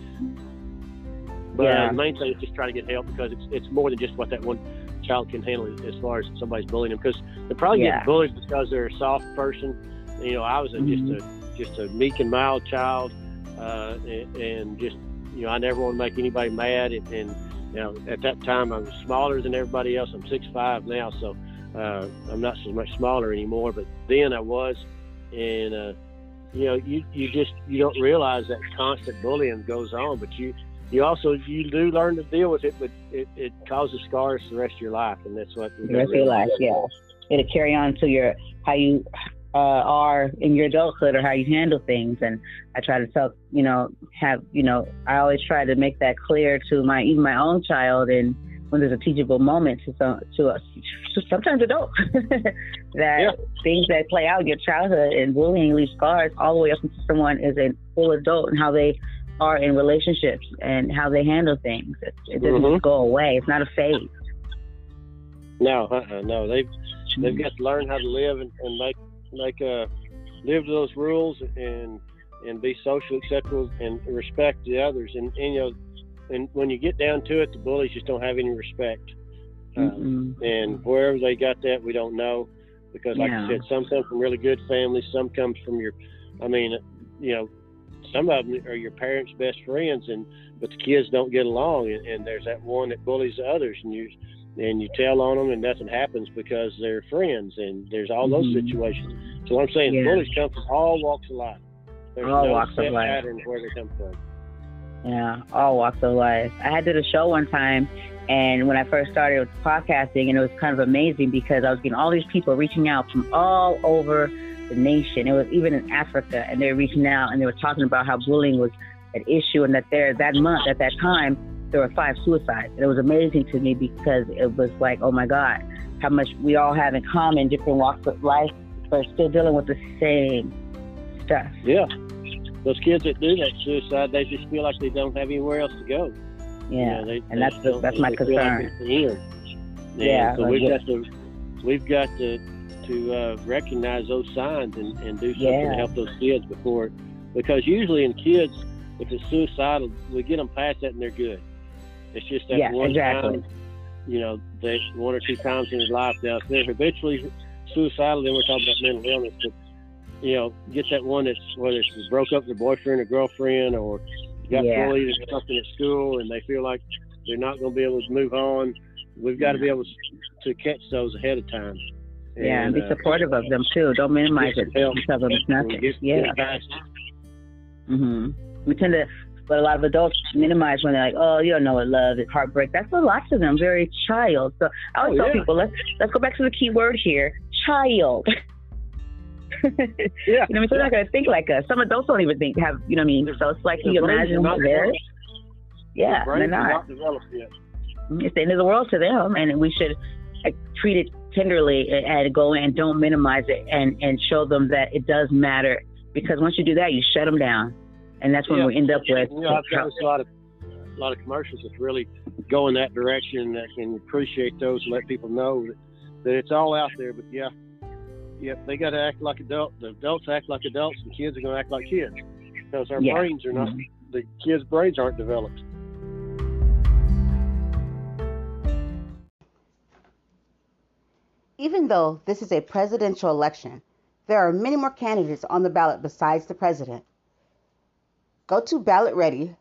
but Yeah. uh, the main thing is just try to get help because it's it's more than just what that one child can handle as far as somebody's bullying them. Because they're probably Yeah. getting bullied because they're a soft person. You know, I was a, Mhm. just a just a meek and mild child, uh, and, and just you know I never want to make anybody mad. And, and you know at that time I was smaller than everybody else. I'm six five now, so uh, I'm not so much smaller anymore. But then I was, and uh, you know, you, you just you don't realize that constant bullying goes on, but you you also you do learn to deal with it, but it, it causes scars the rest of your life, and that's what The rest of your life, yeah. It'll carry on to your how you uh, are in your adulthood or how you handle things. And I try to tell, you know, have, you know, I always try to make that clear to my even my own child, and when there's a teachable moment to some to us, to sometimes adults, that Yeah. things that play out in your childhood and bullying leaves scars all the way up until someone is a full adult and how they are in relationships and how they handle things. It, it doesn't Mhm. just go away. It's not a phase. No, uh-uh, no, they've they've got to learn how to live and, and make make uh live to those rules and and be socially acceptable and respect the others. And, and you know, and when you get down to it, the bullies just don't have any respect. Um, and wherever they got that, we don't know because, like Yeah. I said, some come from really good families, some comes from your, I mean, you know, some of them are your parents' best friends, and but the kids don't get along, and, and there's that one that bullies the others, and you and you tell on them, and nothing happens because they're friends, and there's all those Mhm. situations. So I'm saying Yeah. bullies come from all walks of life. There's All no walks of life. pattern where they come from. Yeah, all walks of life. I had did a show one time, and when I first started with podcasting, and it was kind of amazing because I was getting all these people reaching out from all over the nation. It was even in Africa, and they were reaching out and they were talking about how bullying was an issue, and that there that month at that time there were five suicides. And it was amazing to me because it was like, oh my God, how much we all have in common, different walks of life, but still dealing with the same stuff. Yeah. Those kids that do that suicide, they just feel like they don't have anywhere else to go. Yeah, You know, they- and they that's the, that's my like concern. it's the end. And Yeah, so we've got to we've got to to uh, recognize those signs and, and do something Yeah. to help those kids before, because usually in kids, if it's suicidal, we get them past that and they're good. It's just that Yeah, one exactly. time, you know, they, one or two times in his life. Now, if they're habitually suicidal, then we're talking about mental illness. But you know, get that one that's whether it's broke up with a boyfriend or girlfriend or got Yeah. bullied or something at school, and they feel like they're not going to be able to move on. We've got to be able to catch those ahead of time. Yeah, and be uh, supportive of them too. Don't minimize it. Tell them it's nothing. Get, yeah. mhm. We tend to, but a lot of adults minimize when they're like, "Oh, you don't know what love is, heartbreak." That's a lot to them, very child. So I always oh, tell yeah. people, let's let's go back to the key word here, child. yeah. You know, I mean, they're not gonna think like us. Some adults don't even think have. You know what I mean? So it's like you imagine this. Yeah, they're not. not it's the end of the world to them, and we should like, treat it tenderly and go and don't minimize it and and show them that it does matter because once you do that, you shut them down, and that's when yeah. we end up with. You know, I've noticed a lot of a lot of commercials that really go in that direction that can appreciate those and let people know that, that it's all out there. But yeah, yeah, they got to act like adults. The adults act like adults, and kids are going to act like kids because our yeah. brains are not. Mm-hmm. The kids' brains aren't developed. Even though this is a presidential election, there are many more candidates on the ballot besides the president. Go to Ballot Ready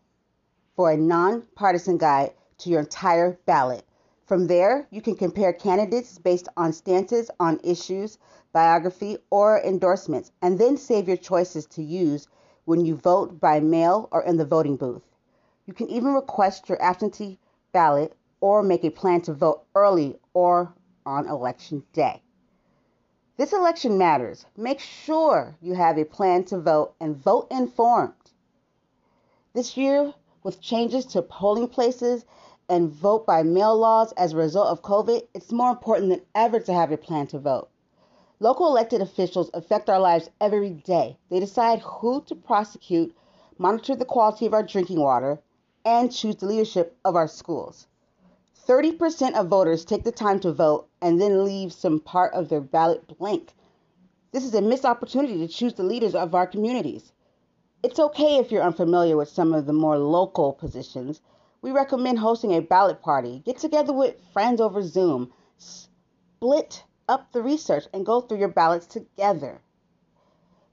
for a nonpartisan guide to your entire ballot. From there, you can compare candidates based on stances on issues, biography, or endorsements, and then save your choices to use when you vote by mail or in the voting booth. You can even request your absentee ballot or make a plan to vote early or on election day. This election matters. Make sure you have a plan to vote and vote informed. This year, with changes to polling places and vote by mail laws as a result of COVID, it's more important than ever to have a plan to vote. Local elected officials affect our lives every day. They decide who to prosecute, monitor the quality of our drinking water, and choose the leadership of our schools. 30% of voters take the time to vote and then leave some part of their ballot blank. This is a missed opportunity to choose the leaders of our communities. It's okay if you're unfamiliar with some of the more local positions. We recommend hosting a ballot party. Get together with friends over Zoom. Split up the research and go through your ballots together.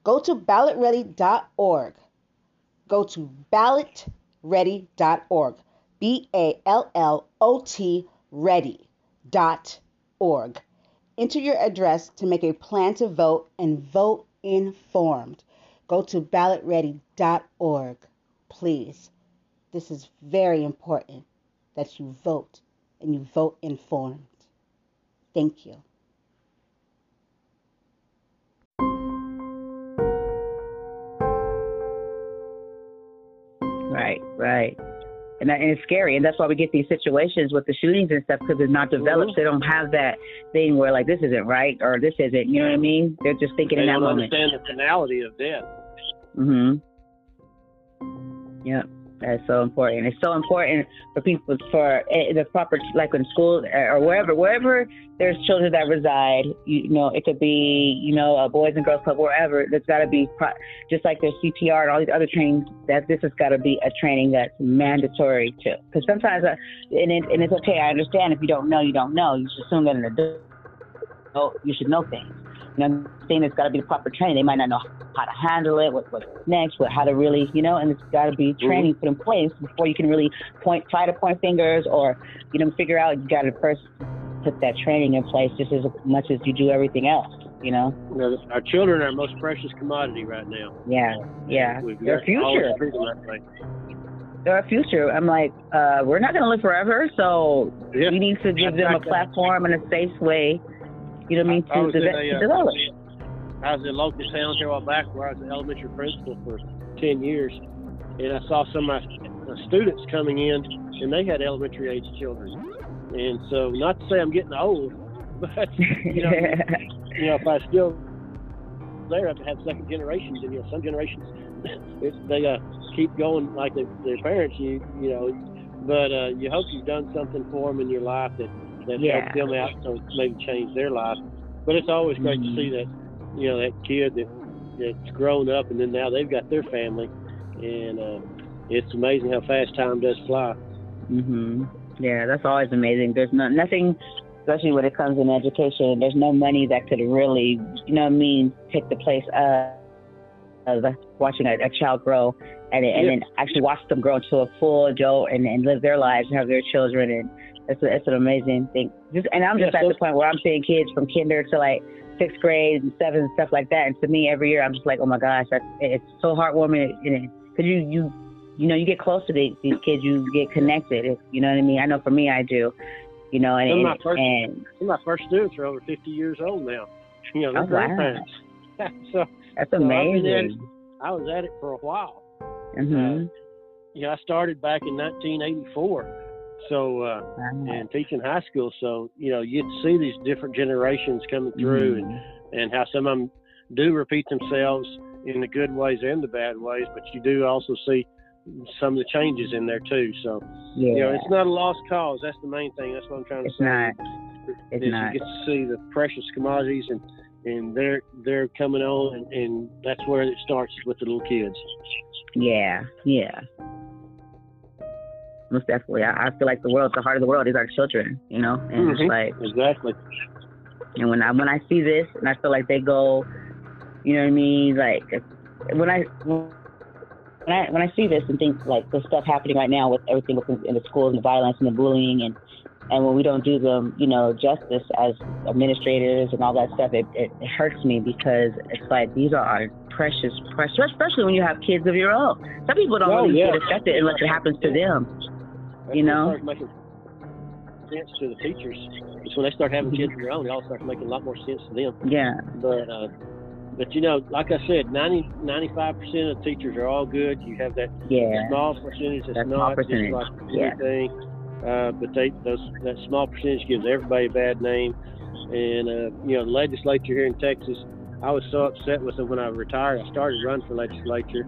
Go to ballotready.org. Go to ballotready.org. B A L L O T ready dot org. Enter your address to make a plan to vote and vote informed. Go to ballotready.org. Please. This is very important that you vote and you vote informed. Thank you. Right, right and, that, and it's scary, and that's why we get these situations with the shootings and stuff because they're not developed. They don't have that thing where like this isn't right or this isn't. You know what I mean? They're just thinking they in that don't moment. understand the finality of death. Mhm. Yep. That's so important. It's so important for people for eh, the proper, like in school eh, or wherever, wherever there's children that reside. You know, it could be, you know, a boys and girls club, wherever. There's got to be pro- just like there's CPR and all these other trainings. That this has got to be a training that's mandatory too. Because sometimes, uh, and, it, and it's okay. I understand if you don't know, you don't know. You should assume that an adult, you should know things. You know, I'm saying it's got to be the proper training. They might not know how to handle it, what what's next, what how to really, you know, and it's got to be mm-hmm. training put in place before you can really point, try to point fingers or, you know, figure out. You got to first put that training in place just as much as you do everything else. You know, our children are our most precious commodity right now. Yeah, yeah, their future. Our future. I'm like, uh, we're not going to live forever, so yeah. we need to give them a platform and a safe way you know what I mean? I, to, de- a, to develop. I was in a local town here a while back where I was an elementary principal for 10 years. And I saw some of my students coming in, and they had elementary age children. And so, not to say I'm getting old, but, you know, you know if I still there, I have to have second generations. And, you know, some generations, they uh, keep going like their, their parents, you, you know. But uh, you hope you've done something for them in your life that that yeah. help them out to maybe change their life. But it's always great mm-hmm. to see that, you know, that kid that that's grown up and then now they've got their family, and uh, it's amazing how fast time does fly. Mhm. Yeah, that's always amazing. There's no, nothing, especially when it comes in education. There's no money that could really, you know, what I mean, take the place of, of watching a, a child grow and, and yeah. then actually watch them grow into a full adult and, and live their lives and have their children and It's, it's an amazing thing. Just and I'm just Yeah, at so- the point where I'm seeing kids from kinder to like sixth grade and seventh and stuff like that. And to me, every year I'm just like, oh my gosh, that's it's so heartwarming. Because you you you know you get close to these, these kids, you get connected. It- You know what I mean? I know for me, I do. You know, and Some of my and, first- and Some of my first students are over 50 years old now. You know, they're Oh, wow. so that's So I've at amazing. I was at it for a while. hmm You know, I started back in 1984. So, uh, and teaching high school. So, you know, you get to see these different generations coming through and, and how some of them do repeat themselves in the good ways and the bad ways, but you do also see some of the changes in there too. So, yeah, you know, it's not a lost cause. That's the main thing. That's what I'm trying to it's say. not. It's is not. you get to see the precious commodities and and they're they're coming on and, and that's where it starts with the little kids. Yeah, yeah. Most definitely. I, I feel like the world, the heart of the world is our children, you know? And it's Mhm. like, Exactly. and when I when I see this and I feel like they go, you know what I mean? Like when I when I when I see this and think like the stuff happening right now with everything within in the schools and the violence and the bullying and and when we don't do them, you know, justice as administrators and all that stuff, it, it, it hurts me because it's like these are our precious, precious, especially when you have kids of your own. Some people don't Oh, really yeah. get affected unless it happens to them. That's You know? starts making sense to the teachers. It's when they start having kids of their own, it all starts making a lot more sense to them. Yeah, But uh, but you know, like I said, 90 95 percent of teachers are all good. You have that yeah, small percentage that's That small not percentage, just like yeah. anything. Uh, but they those that small percentage gives everybody a bad name. And uh, you know, the legislature here in Texas, I was so upset with them when I retired. I started running for legislature,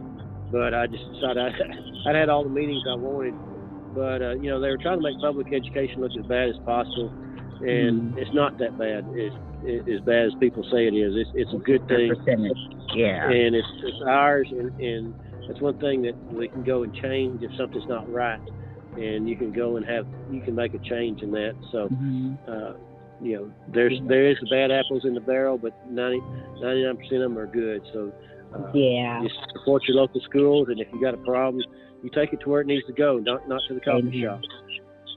but I just decided I, I'd had all the meetings I wanted. But uh, you know, they were trying to make public education look as bad as possible, and Mhm. it's not that bad. It's, it's as bad as people say it is. It's, it's a good thing percentage. Yeah, and it's it's ours and and that's one thing that we can go and change if something's not right and you can go and have you can make a change in that so Mhm. uh you know there's there is the bad apples in the barrel but 90 99 percent of them are good so uh, yeah. just support your local schools and if you got a problem you take it to where it needs to go not not to the coffee shop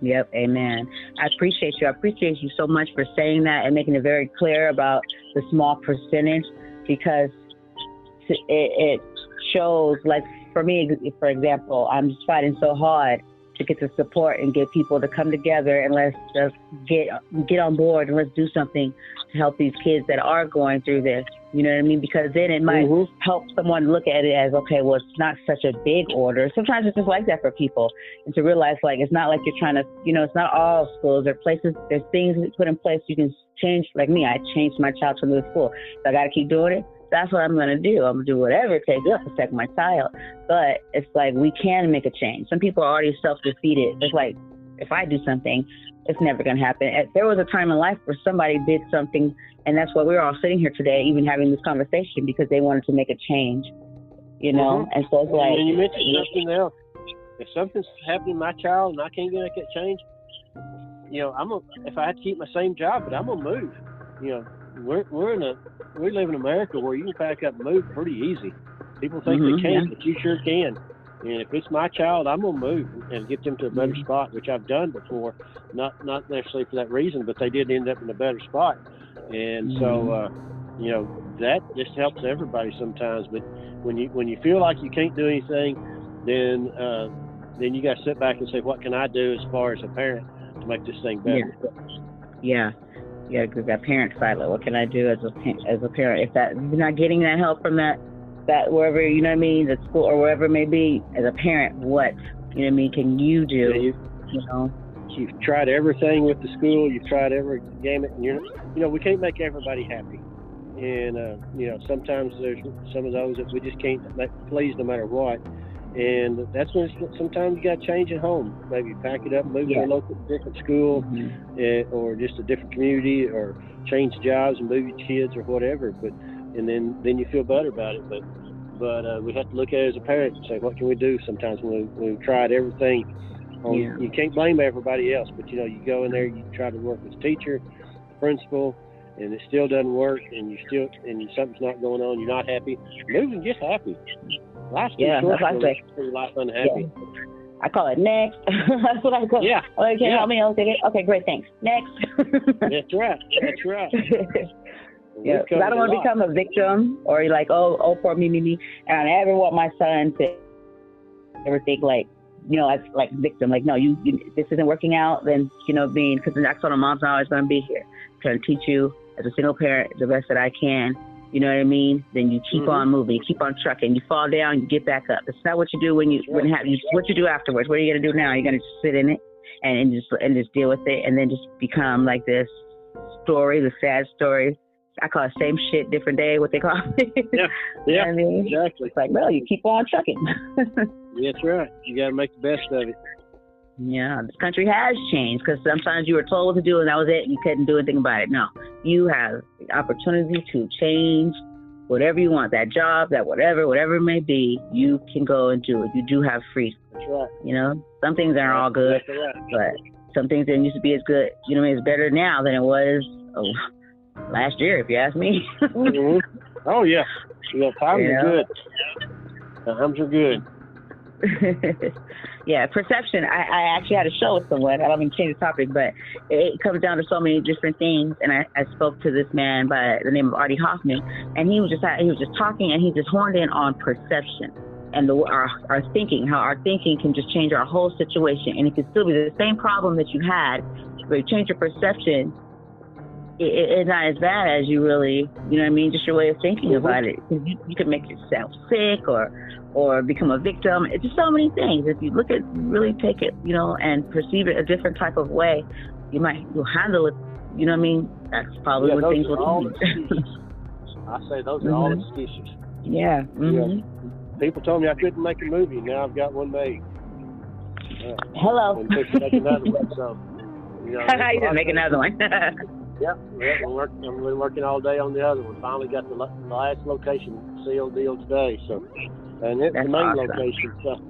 Yep, amen. I appreciate you. I appreciate you so much for saying that and making it very clear about the small percentage because it, it shows, like for me, for example, I'm just fighting so hard to get the support and get people to come together and let's just get get on board and let's do something to help these kids that are going through this. You know what I mean? Because then it might Mhm. help someone look at it as okay, well, it's not such a big order. Sometimes it's just like that for people, and to realize like it's not like you're trying to, you know, it's not all schools. There are places, there's things put in place you can change. Like me, I changed my child to another school, so I got to keep doing it. That's what I'm gonna do. I'm gonna do whatever it takes to protect my child. But it's like we can make a change. Some people are already self-defeated. It's like if I do something, it's never gonna happen. If there was a time in life where somebody did something and that's why we're all sitting here today, even having this conversation, because they wanted to make a change, you know. Mhm. And so it's like, and you mentioned something else. If something's happening to my child and I can't get that change, you know, I'm a, if I had to keep my same job, but I'm gonna move. You know, we're we're in a we live in America where you can pack up and move pretty easy. People think Mhm, they can't, but you sure can. And if it's my child, I'm gonna move and get them to a better Mhm. spot, which I've done before. Not not necessarily for that reason, but they did end up in a better spot. And so, Mhm. uh, you know, that just helps everybody sometimes. But when you when you feel like you can't do anything, then uh, then you got to sit back and say, what can I do as far as a parent to make this thing better? Yeah, yeah, because that parent side, like, what can I do as a as a parent if that if you're not getting that help from that that wherever you know what I mean, the school or wherever it may be, as a parent, what you know what I mean can you do? You know, you, You know, you've tried everything with the school. You've tried every gamut, and you're you know we can't make everybody happy. And uh, you know sometimes there's some of those that we just can't make please no matter what. And that's when sometimes you got to change at home. Maybe pack it up, move Yeah. to a local different school, Mhm. eh, or just a different community, or change jobs and move your kids or whatever. But and then then you feel better about it. But but uh, we have to look at it as a parent and say, what can we do? Sometimes when we, we've tried everything, on, Yeah. you can't blame everybody else. But you know, you go in there, you try to work with the teacher, the principal, and it still doesn't work, and you still and something's not going on. You're not happy. Move and get happy. Life's too Yeah, short that's what I say. your life unhappy. I call it next. That's what I call. Yeah. Oh, can you yeah. help me? Okay, okay, great, thanks. Next. That's right. That's right. yeah, because I don't want to become a victim or like, oh, oh, poor me, me, me. And I never want my son to ever think like, you know, as like victim. Like, no, you, you this isn't working out. Then you know, being because that's what mom's not always going to be here, trying to teach you as a single parent the best that I can. You know what I mean? Then you keep Mhm. on moving, you keep on trucking. You fall down, you get back up. It's not what you do when you when have you. What you do afterwards? What are you gonna do now? You're gonna just sit in it and, and just and just deal with it, and then just become like this story, the sad story. I call it same shit, different day. What they call it. Yeah. Yeah. I mean? Exactly. It's like, well, you keep on trucking. That's right. You got to make the best of it. Yeah, this country has changed because sometimes you were told what to do and that was it. And you couldn't do anything about it. No, you have the opportunity to change whatever you want. That job, that whatever, whatever it may be, you can go and do it. You do have freedom. That's right. You know, some things aren't all good, right. but some things didn't used to be as good. You know, what it's better now than it was oh, last year, if you ask me. Mhm. Oh yeah. Yeah. Times Yeah. are good. Times are good. yeah, perception. I, I actually had a show with someone. I don't mean to change the topic, but it, comes down to so many different things. And I, I spoke to this man by the name of Artie Hoffman, and he was just he was just talking, and he just horned in on perception and the, our our thinking, how our thinking can just change our whole situation, and it can still be the same problem that you had, but you change your perception. It, it, it's not as bad as you really, you know what I mean? Just your way of thinking Mhm. about it. You, you can make yourself sick or or become a victim. It's just so many things. If you look at really take it, you know, and perceive it a different type of way, you might you'll handle it. You know what I mean? That's probably Yeah, those things will all. I say those are all Mhm. excuses. yeah. hmm People told me I couldn't make a movie. Now I've got one made. Yeah. Hello. And fixing to make another one. So, you know, you just make another one. Yeah, yeah, we're working. Working all day on the other one. Finally got the last location sealed deal today. So, and it's That's the main awesome. location. So,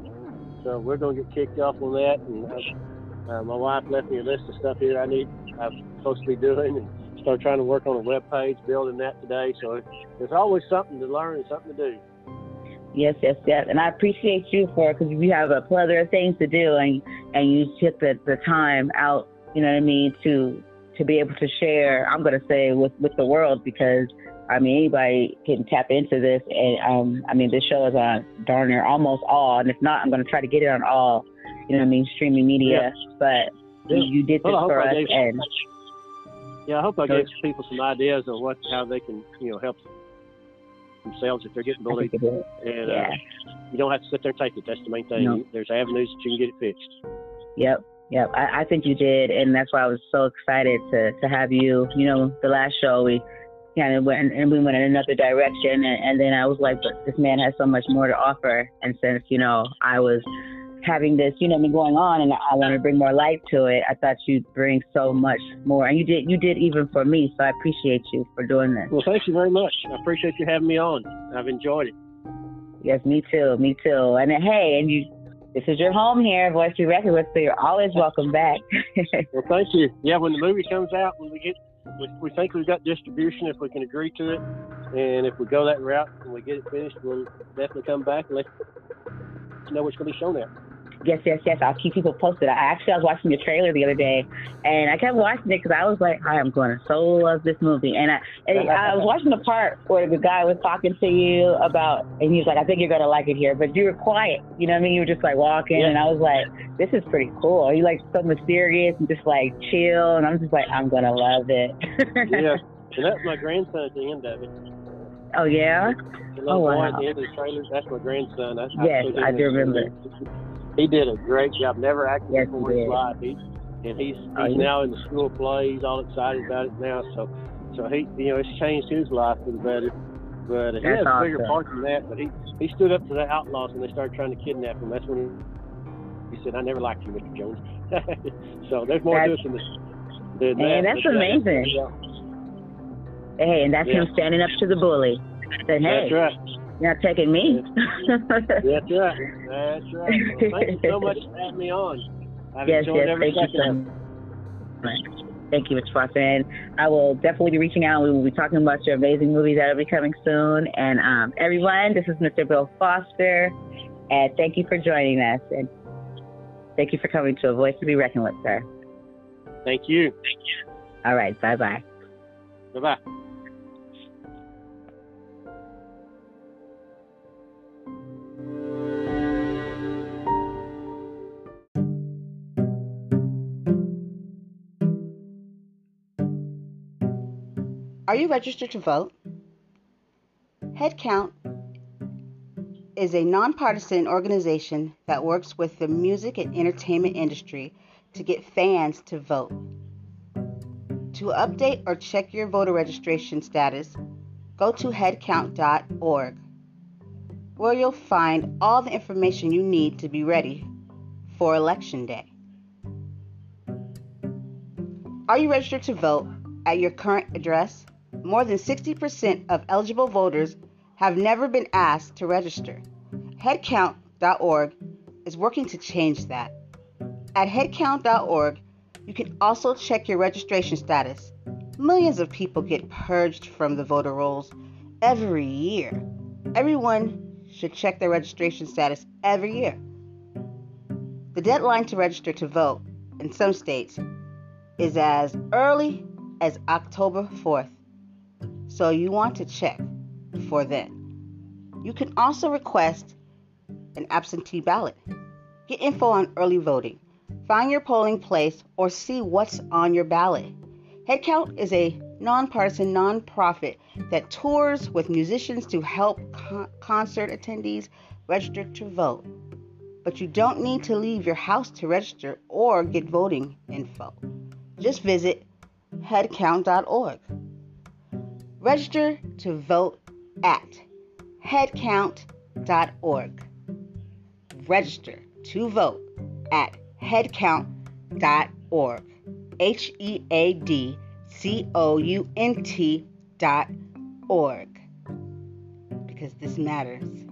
so we're gonna get kicked off on that. And uh, uh, my wife left me a list of stuff here I need. I'm supposed to be doing, and start trying to work on a web page, building that today. So there's always something to learn and something to do. Yes, yes, yes. And I appreciate you for because you have a plethora of things to do, and and you took the the time out. You know what I mean to to be able to share. I'm gonna say with with the world because I mean anybody can tap into this, and um I mean this show is on darn near almost all, and if not, I'm gonna try to get it on all. You know I mean, streaming media. But you, you did this Well, for us, gave and Yeah, I hope I So- gave people some ideas of what how they can you know help themselves if they're getting bullied. think it is. And Yeah. uh, you don't have to sit there and take it. That's the main thing. No. There's avenues that you can get it fixed. Yep, yep. I, I think you did, and that's why I was so excited to to have you. You know, the last show we kind of went and we went in another direction, and, and then I was like, but this man has so much more to offer. And since you know I was having this, you know, me going on, and I wanted to bring more life to it, I thought you'd bring so much more, and you did. You did even for me, so I appreciate you for doing this. Well, thank you very much. I appreciate you having me on. I've enjoyed it. Yes, me too, me too. And uh, hey, and you. This is your home here, Voice to Be Reckoned with, so you're always welcome back. Well, thank you. Yeah, when the movie comes out, when we get, we, we think we've got distribution if we can agree to it, and if we go that route and we get it finished, we'll definitely come back and let you know what's going to be shown there. Yes, yes, yes. I'll keep people posted. I actually I was watching your trailer the other day, and I kept watching it because I was like, I am going to so love this movie. And I, and I was watching the part where the guy was talking to you about, and he was like, I think you're going to like it here, but you were quiet. You know what I mean? You were just like walking, Yeah. and I was like, this is pretty cool. You like so mysterious and just like chill, and I'm just like, I'm gonna love it. Yeah, and that's my grandson at the end of it. oh yeah. The Oh, wow. at the end of the trailer, that's my grandson. I, Yes, I do remember. He did a great job. Never acted Yes, before in his life. He, and he's he's now in the school play. He's all excited about it now. So so he you know it's changed his life for the better. But uh, he That's has a bigger awesome. part than that. But he he stood up to the outlaws when they started trying to kidnap him. That's when he, he said, "I never liked you, Mr. Jones." so there's more to That's- it than this. Than Man, that, that's but, uh, amazing. yeah, Hey, and that's Yeah. him standing up to the bully. Said, hey, That's right. You're not taking me. That's right. That's right. Well, thank you so much for having me on. I've yes, enjoyed yes. every Thank you so much. Thank you, Mr. Foster. And I will definitely be reaching out. We will be talking about your amazing movies that will be coming soon. And um, everyone, this is Mr. Bill Foster. And thank you for joining us. And Thank you for coming to A Voice to Be Reckoned with, sir. Thank you. Thank you. All right. Bye bye. Bye bye. Are you registered to vote? Headcount is a nonpartisan organization that works with the music and entertainment industry to get fans to vote. To update or check your voter registration status, go to headcount.org, where you'll find all the information you need to be ready for Election Day. Are you registered to vote at your current address? More than 60% of eligible voters have never been asked to register. Headcount.org is working to change that. At headcount.org, you can also check your registration status. Millions of people get purged from the voter rolls every year. Everyone should check their registration status every year. The deadline to register to vote in some states is as early as October 4th. So you want to check for then. You can also request an absentee ballot. Get info on early voting. Find your polling place or see what's on your ballot. Headcount is a nonpartisan nonprofit that tours with musicians to help con- concert attendees register to vote. But you don't need to leave your house to register or get voting info. Just visit headcount.org. Register to vote at headcount.org. Register to vote at headcount.org. H E A D C O U N T dot org. Because this matters.